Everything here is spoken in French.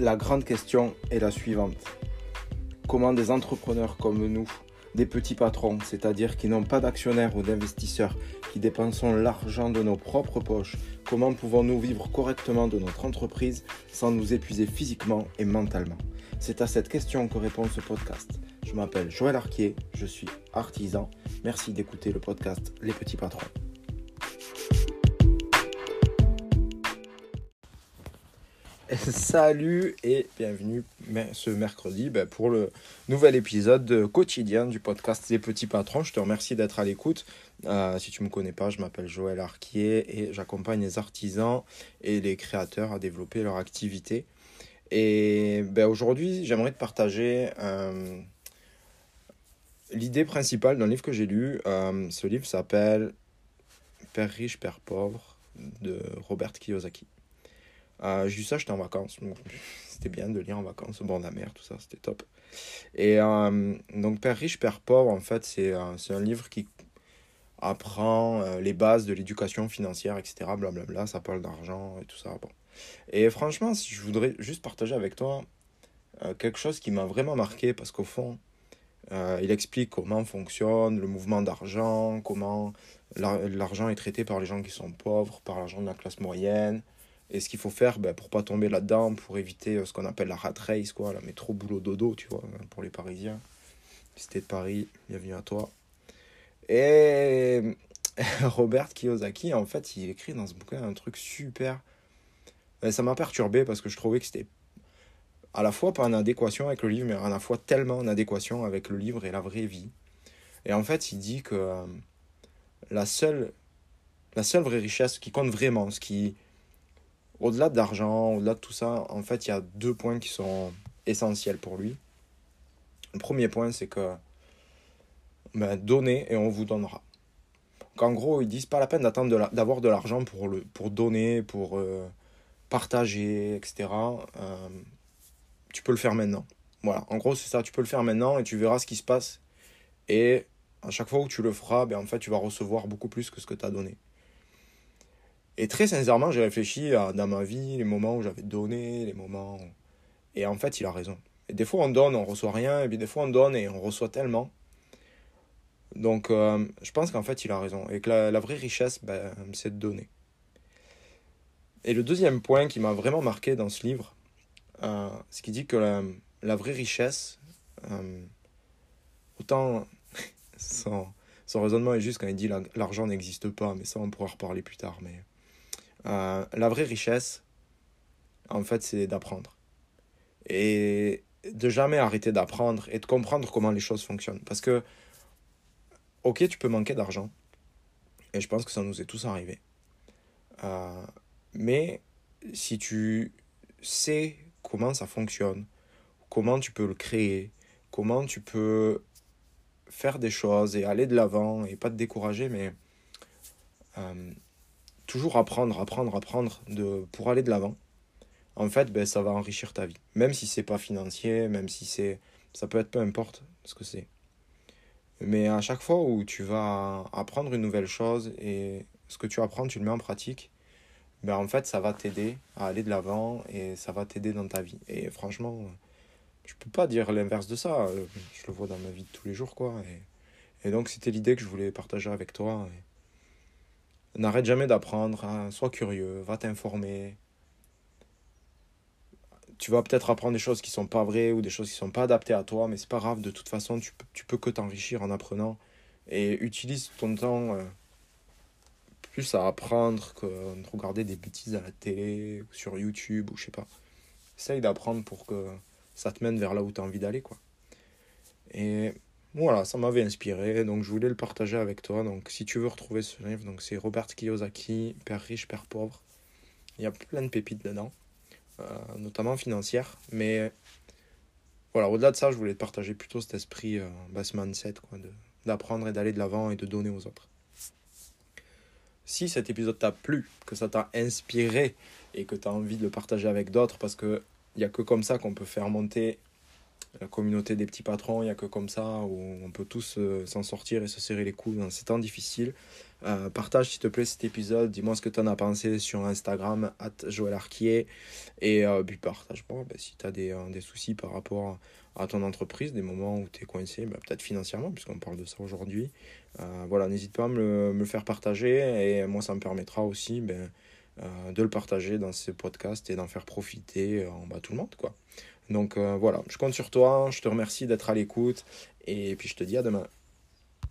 La grande question est la suivante. Comment des entrepreneurs comme nous, des petits patrons, c'est-à-dire qui n'ont pas d'actionnaires ou d'investisseurs, qui dépensons l'argent de nos propres poches, comment pouvons-nous vivre correctement de notre entreprise sans nous épuiser physiquement et mentalement? C'est à cette question que répond ce podcast. Je m'appelle Joël Arquier, je suis artisan. Merci d'écouter le podcast Les petits patrons. Salut et bienvenue ce mercredi ben, pour le nouvel épisode quotidien du podcast Les Petits Patrons. Je te remercie d'être à l'écoute. Euh, si tu ne me connais pas, je m'appelle Joël Arquier et j'accompagne les artisans et les créateurs à développer leur activité. Et ben, aujourd'hui, j'aimerais te partager euh, l'idée principale d'un livre que j'ai lu. Euh, ce livre s'appelle Père riche, Père pauvre de Robert Kiyosaki. Euh, j'ai ça, j'étais en vacances. C'était bien de lire en vacances, de la mer, tout ça, c'était top. Et euh, donc, Père riche, Père pauvre, en fait, c'est euh, un livre qui apprend euh, les bases de l'éducation financière, etc. Blablabla, ça parle d'argent et tout ça. Bon. Et franchement, si je voudrais juste partager avec toi quelque chose qui m'a vraiment marqué, parce qu'au fond, il explique comment fonctionne le mouvement d'argent, comment l'argent est traité par les gens qui sont pauvres, par l'argent de la classe moyenne, et ce qu'il faut faire ben, pour pas tomber là-dedans, pour éviter euh, ce qu'on appelle la rat race, quoi, la métro boulot dodo, tu vois, pour les Parisiens. Cité de Paris, bienvenue à toi. Et Robert Kiyosaki, en fait, il écrit dans ce bouquin un truc super. Ben, ça m'a perturbé parce que je trouvais que c'était à la fois pas en adéquation avec le livre, mais à la fois tellement en adéquation avec le livre et la vraie vie. Et en fait, il dit que euh, la seule, la seule vraie richesse qui compte vraiment, ce qui, au-delà de l'argent, au-delà de tout ça, en fait, il y a deux points qui sont essentiels pour lui. Le premier point, c'est que ben, donnez et on vous donnera. Qu'en gros, ils disent pas la peine d'attendre d'avoir de l'argent pour, pour donner, pour euh, partager, etc. Euh, tu peux le faire maintenant. Voilà, en gros, c'est ça, tu peux le faire maintenant et tu verras ce qui se passe. Et à chaque fois où tu le feras, ben, en fait, tu vas recevoir beaucoup plus que ce que tu as donné. Et très sincèrement, j'ai réfléchi à, dans ma vie, les moments où j'avais donné, les moments. Et en fait, il a raison. Et des fois, on donne, on reçoit rien, et puis des fois, on donne et on reçoit tellement. Donc, euh, je pense qu'en fait, il a raison. Et que la, vraie richesse, ben, c'est de donner. Et le deuxième point qui m'a vraiment marqué dans ce livre, euh, c'est qu'il dit que la, vraie richesse, euh, autant son, son raisonnement est juste quand il dit l'argent n'existe pas, mais ça, on pourra reparler plus tard. Mais euh, la vraie richesse, en fait, c'est d'apprendre. Et de jamais arrêter d'apprendre et de comprendre comment les choses fonctionnent. Parce que, ok, tu peux manquer d'argent. Et je pense que ça nous est tous arrivé. Euh, mais si tu sais comment ça fonctionne, comment tu peux le créer, comment tu peux faire des choses et aller de l'avant et pas te décourager, mais euh, toujours apprendre, apprendre, apprendre de, pour aller de l'avant, en fait, ben, ça va enrichir ta vie. Même si c'est pas financier, même si c'est. Ça peut être peu importe ce que c'est. Mais à chaque fois où tu vas apprendre une nouvelle chose et ce que tu apprends, tu le mets en pratique, ben en fait, ça va t'aider à aller de l'avant et ça va t'aider dans ta vie. Et franchement, je peux pas dire l'inverse de ça. Je le vois dans ma vie de tous les jours, quoi. Et, donc, c'était l'idée que je voulais partager avec toi. N'arrête jamais d'apprendre, hein. sois curieux, va t'informer. Tu vas peut-être apprendre des choses qui sont pas vraies ou des choses qui sont pas adaptées à toi, mais c'est pas grave, de toute façon, tu peux, peux que t'enrichir en apprenant. Et utilise ton temps euh, plus à apprendre que de regarder des bêtises à la télé, sur YouTube ou je sais pas. Essaye d'apprendre pour que ça te mène vers là où tu as envie d'aller, quoi. Et voilà, ça m'avait inspiré, donc je voulais le partager avec toi. Donc si tu veux retrouver ce livre, donc c'est Robert Kiyosaki, Père riche, Père pauvre. Il y a plein de pépites dedans, euh, notamment financières. Mais voilà, au-delà de ça, je voulais te partager plutôt cet esprit, euh, ce mindset, quoi, d'apprendre et d'aller de l'avant et de donner aux autres. Si cet épisode t'a plu, que ça t'a inspiré et que tu as envie de le partager avec d'autres, parce qu'il n'y a que comme ça qu'on peut faire monter la communauté des petits patrons, il n'y a que comme ça où on peut tous s'en sortir et se serrer les coudes dans ces temps difficiles. partage s'il te plaît cet épisode, dis-moi ce que tu en as pensé sur Instagram, at Joël Arquier. Et puis partage-moi ben, si tu as des, soucis par rapport à ton entreprise, des moments où tu es coincé, ben, peut-être financièrement, puisqu'on parle de ça aujourd'hui. voilà, n'hésite pas à me le, faire partager et moi ça me permettra aussi ben, euh, de le partager dans ces podcasts et d'en faire profiter tout le monde. Donc euh, voilà, je compte sur toi, je te remercie d'être à l'écoute. Et puis je te dis à demain.